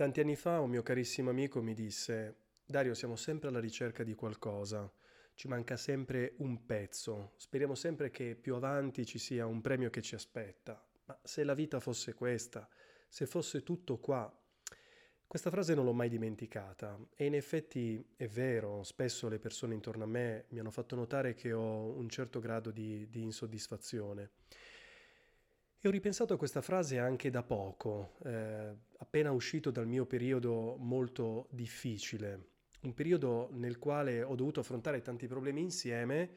Tanti anni fa un mio carissimo amico mi disse, Dario, siamo sempre alla ricerca di qualcosa, ci manca sempre un pezzo, speriamo sempre che più avanti ci sia un premio che ci aspetta, ma se la vita fosse questa, se fosse tutto qua, questa frase non l'ho mai dimenticata e in effetti è vero, spesso le persone intorno a me mi hanno fatto notare che ho un certo grado di, di insoddisfazione. E ho ripensato a questa frase anche da poco, eh, appena uscito dal mio periodo molto difficile, un periodo nel quale ho dovuto affrontare tanti problemi insieme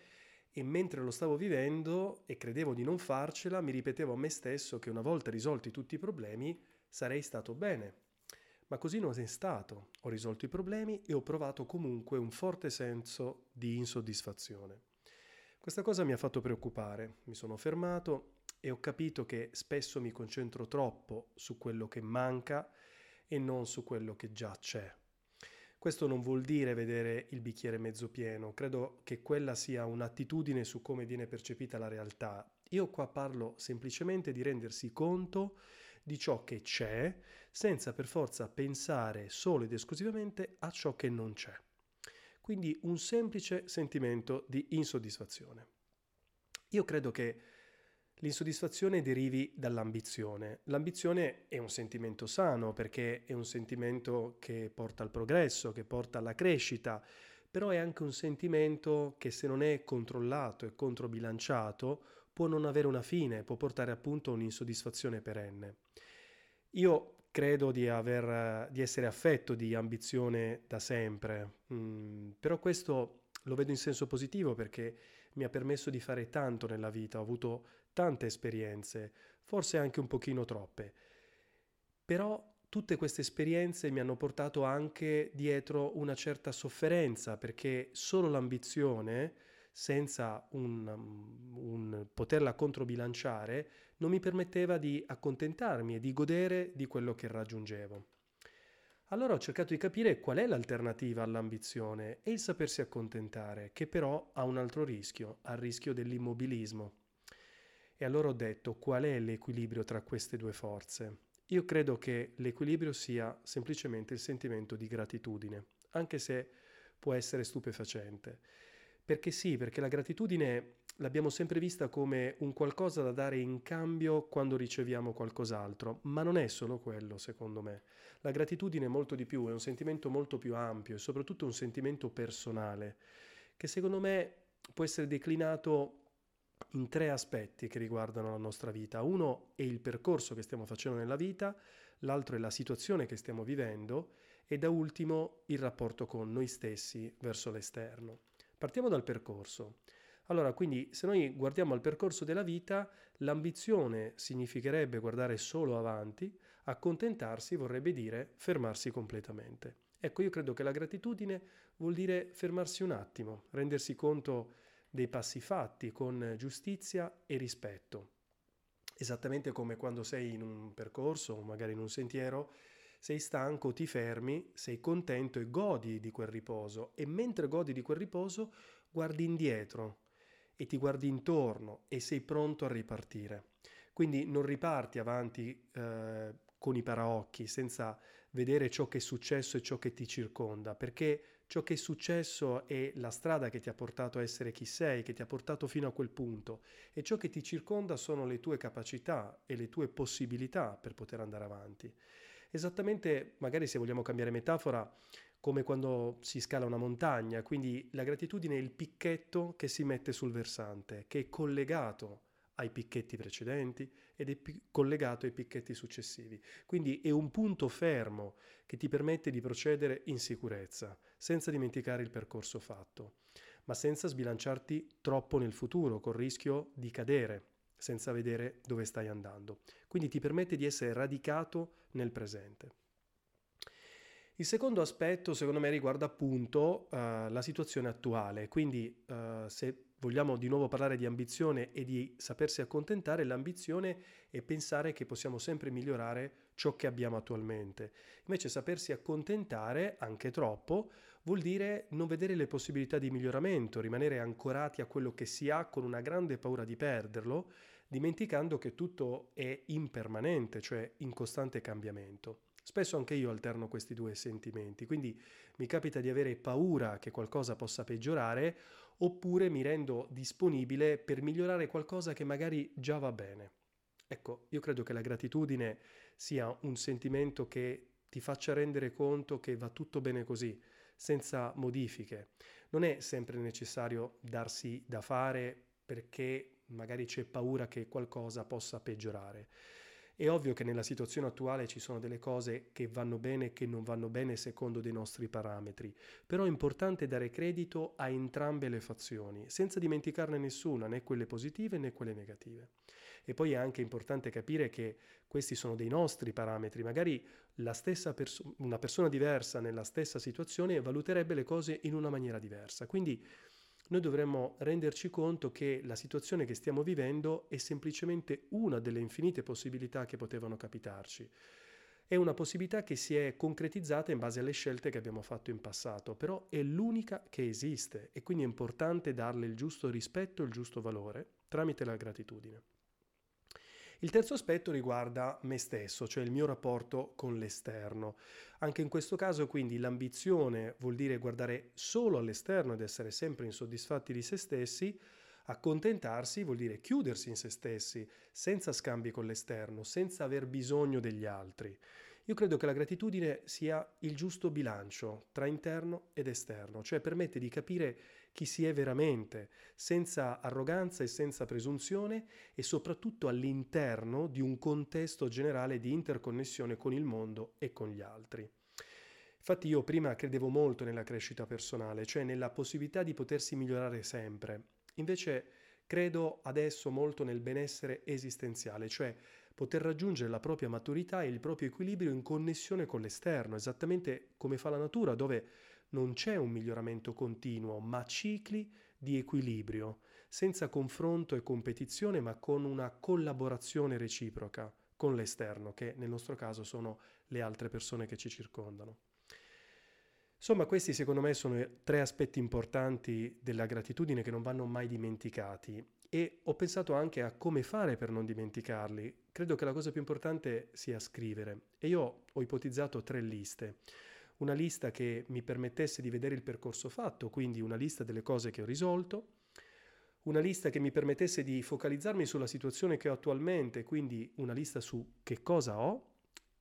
e mentre lo stavo vivendo e credevo di non farcela, mi ripetevo a me stesso che una volta risolti tutti i problemi sarei stato bene. Ma così non è stato. Ho risolto i problemi e ho provato comunque un forte senso di insoddisfazione. Questa cosa mi ha fatto preoccupare, mi sono fermato e ho capito che spesso mi concentro troppo su quello che manca e non su quello che già c'è. Questo non vuol dire vedere il bicchiere mezzo pieno, credo che quella sia un'attitudine su come viene percepita la realtà. Io qua parlo semplicemente di rendersi conto di ciò che c'è, senza per forza pensare solo ed esclusivamente a ciò che non c'è. Quindi un semplice sentimento di insoddisfazione. Io credo che L'insoddisfazione derivi dall'ambizione. L'ambizione è un sentimento sano perché è un sentimento che porta al progresso, che porta alla crescita, però è anche un sentimento che se non è controllato e controbilanciato può non avere una fine, può portare appunto a un'insoddisfazione perenne. Io credo di, aver, di essere affetto di ambizione da sempre, mm, però questo lo vedo in senso positivo perché mi ha permesso di fare tanto nella vita, ho avuto tante esperienze, forse anche un pochino troppe. Però tutte queste esperienze mi hanno portato anche dietro una certa sofferenza perché solo l'ambizione, senza un, un poterla controbilanciare, non mi permetteva di accontentarmi e di godere di quello che raggiungevo. Allora ho cercato di capire qual è l'alternativa all'ambizione e il sapersi accontentare, che però ha un altro rischio, al rischio dell'immobilismo. E allora ho detto qual è l'equilibrio tra queste due forze. Io credo che l'equilibrio sia semplicemente il sentimento di gratitudine, anche se può essere stupefacente. Perché sì, perché la gratitudine l'abbiamo sempre vista come un qualcosa da dare in cambio quando riceviamo qualcos'altro, ma non è solo quello, secondo me. La gratitudine è molto di più, è un sentimento molto più ampio e soprattutto un sentimento personale, che secondo me può essere declinato in tre aspetti che riguardano la nostra vita. Uno è il percorso che stiamo facendo nella vita, l'altro è la situazione che stiamo vivendo e da ultimo il rapporto con noi stessi verso l'esterno. Partiamo dal percorso. Allora, quindi se noi guardiamo al percorso della vita, l'ambizione significherebbe guardare solo avanti, accontentarsi vorrebbe dire fermarsi completamente. Ecco, io credo che la gratitudine vuol dire fermarsi un attimo, rendersi conto dei passi fatti con giustizia e rispetto. Esattamente come quando sei in un percorso, magari in un sentiero, sei stanco, ti fermi, sei contento e godi di quel riposo e mentre godi di quel riposo guardi indietro, e ti guardi intorno e sei pronto a ripartire. Quindi non riparti avanti eh, con i paraocchi senza vedere ciò che è successo e ciò che ti circonda, perché ciò che è successo è la strada che ti ha portato a essere chi sei, che ti ha portato fino a quel punto e ciò che ti circonda sono le tue capacità e le tue possibilità per poter andare avanti. Esattamente, magari se vogliamo cambiare metafora, come quando si scala una montagna, quindi la gratitudine è il picchetto che si mette sul versante, che è collegato ai picchetti precedenti ed è collegato ai picchetti successivi. Quindi è un punto fermo che ti permette di procedere in sicurezza, senza dimenticare il percorso fatto, ma senza sbilanciarti troppo nel futuro, col rischio di cadere senza vedere dove stai andando. Quindi ti permette di essere radicato nel presente. Il secondo aspetto, secondo me, riguarda appunto uh, la situazione attuale. Quindi, uh, se vogliamo di nuovo parlare di ambizione e di sapersi accontentare, l'ambizione è pensare che possiamo sempre migliorare ciò che abbiamo attualmente. Invece sapersi accontentare, anche troppo, vuol dire non vedere le possibilità di miglioramento, rimanere ancorati a quello che si ha con una grande paura di perderlo, dimenticando che tutto è impermanente, cioè in costante cambiamento. Spesso anche io alterno questi due sentimenti, quindi mi capita di avere paura che qualcosa possa peggiorare oppure mi rendo disponibile per migliorare qualcosa che magari già va bene. Ecco, io credo che la gratitudine sia un sentimento che ti faccia rendere conto che va tutto bene così, senza modifiche. Non è sempre necessario darsi da fare perché magari c'è paura che qualcosa possa peggiorare. È ovvio che nella situazione attuale ci sono delle cose che vanno bene e che non vanno bene secondo dei nostri parametri, però è importante dare credito a entrambe le fazioni, senza dimenticarne nessuna, né quelle positive né quelle negative. E poi è anche importante capire che questi sono dei nostri parametri, magari perso- una persona diversa nella stessa situazione valuterebbe le cose in una maniera diversa. Quindi noi dovremmo renderci conto che la situazione che stiamo vivendo è semplicemente una delle infinite possibilità che potevano capitarci. È una possibilità che si è concretizzata in base alle scelte che abbiamo fatto in passato, però è l'unica che esiste e quindi è importante darle il giusto rispetto e il giusto valore tramite la gratitudine. Il terzo aspetto riguarda me stesso, cioè il mio rapporto con l'esterno. Anche in questo caso quindi l'ambizione vuol dire guardare solo all'esterno ed essere sempre insoddisfatti di se stessi, accontentarsi vuol dire chiudersi in se stessi, senza scambi con l'esterno, senza aver bisogno degli altri. Io credo che la gratitudine sia il giusto bilancio tra interno ed esterno, cioè permette di capire chi si è veramente, senza arroganza e senza presunzione e soprattutto all'interno di un contesto generale di interconnessione con il mondo e con gli altri. Infatti io prima credevo molto nella crescita personale, cioè nella possibilità di potersi migliorare sempre. Invece credo adesso molto nel benessere esistenziale, cioè poter raggiungere la propria maturità e il proprio equilibrio in connessione con l'esterno, esattamente come fa la natura, dove non c'è un miglioramento continuo, ma cicli di equilibrio, senza confronto e competizione, ma con una collaborazione reciproca con l'esterno, che nel nostro caso sono le altre persone che ci circondano. Insomma, questi secondo me sono tre aspetti importanti della gratitudine che non vanno mai dimenticati e ho pensato anche a come fare per non dimenticarli. Credo che la cosa più importante sia scrivere e io ho ipotizzato tre liste una lista che mi permettesse di vedere il percorso fatto, quindi una lista delle cose che ho risolto, una lista che mi permettesse di focalizzarmi sulla situazione che ho attualmente, quindi una lista su che cosa ho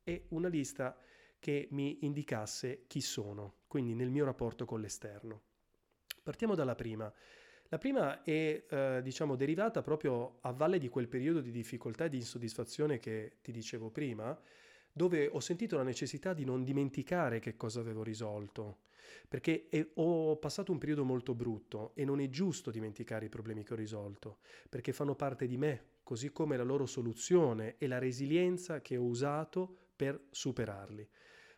e una lista che mi indicasse chi sono, quindi nel mio rapporto con l'esterno. Partiamo dalla prima. La prima è eh, diciamo derivata proprio a valle di quel periodo di difficoltà e di insoddisfazione che ti dicevo prima, dove ho sentito la necessità di non dimenticare che cosa avevo risolto, perché ho passato un periodo molto brutto e non è giusto dimenticare i problemi che ho risolto, perché fanno parte di me, così come la loro soluzione e la resilienza che ho usato per superarli.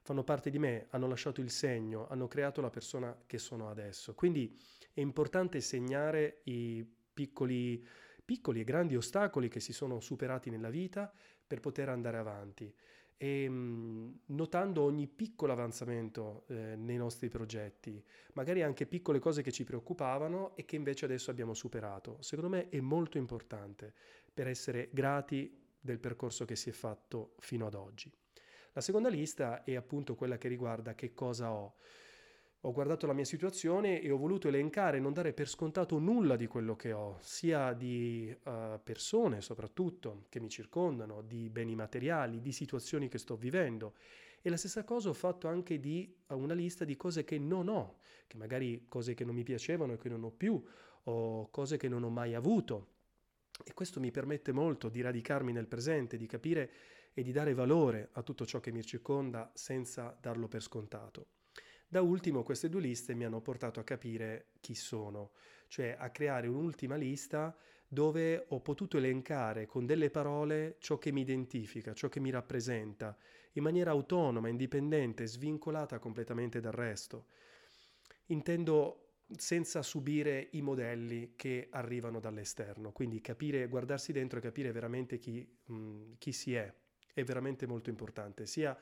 Fanno parte di me, hanno lasciato il segno, hanno creato la persona che sono adesso. Quindi è importante segnare i piccoli, piccoli e grandi ostacoli che si sono superati nella vita per poter andare avanti e ehm, notando ogni piccolo avanzamento eh, nei nostri progetti, magari anche piccole cose che ci preoccupavano e che invece adesso abbiamo superato. Secondo me è molto importante per essere grati del percorso che si è fatto fino ad oggi. La seconda lista è appunto quella che riguarda che cosa ho ho guardato la mia situazione e ho voluto elencare, non dare per scontato nulla di quello che ho, sia di uh, persone soprattutto che mi circondano, di beni materiali, di situazioni che sto vivendo. E la stessa cosa ho fatto anche di una lista di cose che non ho, che magari cose che non mi piacevano e che non ho più, o cose che non ho mai avuto. E questo mi permette molto di radicarmi nel presente, di capire e di dare valore a tutto ciò che mi circonda senza darlo per scontato. Da ultimo queste due liste mi hanno portato a capire chi sono, cioè a creare un'ultima lista dove ho potuto elencare con delle parole ciò che mi identifica, ciò che mi rappresenta, in maniera autonoma, indipendente, svincolata completamente dal resto. Intendo senza subire i modelli che arrivano dall'esterno, quindi capire, guardarsi dentro e capire veramente chi, mh, chi si è, è veramente molto importante, sia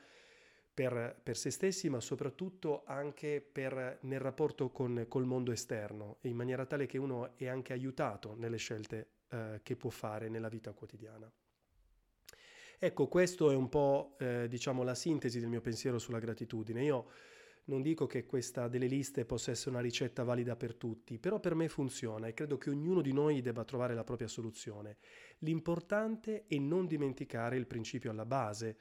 per, per, se stessi, ma soprattutto anche per, nel rapporto con col mondo esterno, in maniera tale che uno è anche aiutato nelle scelte eh, che può fare nella vita quotidiana. Ecco, questo è un po', eh, diciamo, la sintesi del mio pensiero sulla gratitudine. Io non dico che questa delle liste possa essere una ricetta valida per tutti, però per me funziona e credo che ognuno di noi debba trovare la propria soluzione. L'importante è non dimenticare il principio alla base,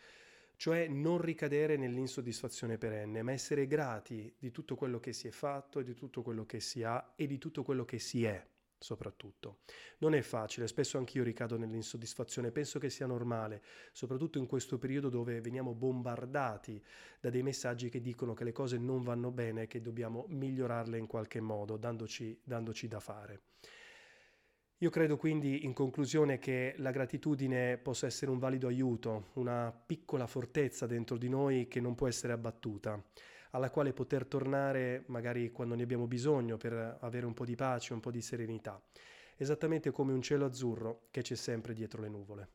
cioè non ricadere nell'insoddisfazione perenne, ma essere grati di tutto quello che si è fatto e di tutto quello che si ha e di tutto quello che si è soprattutto. Non è facile, spesso anch'io ricado nell'insoddisfazione, penso che sia normale, soprattutto in questo periodo dove veniamo bombardati da dei messaggi che dicono che le cose non vanno bene che dobbiamo migliorarle in qualche modo, dandoci, dandoci da fare. Io credo quindi in conclusione che la gratitudine possa essere un valido aiuto, una piccola fortezza dentro di noi che non può essere abbattuta alla quale poter tornare magari quando ne abbiamo bisogno per avere un po' di pace, un po' di serenità, esattamente come un cielo azzurro che c'è sempre dietro le nuvole.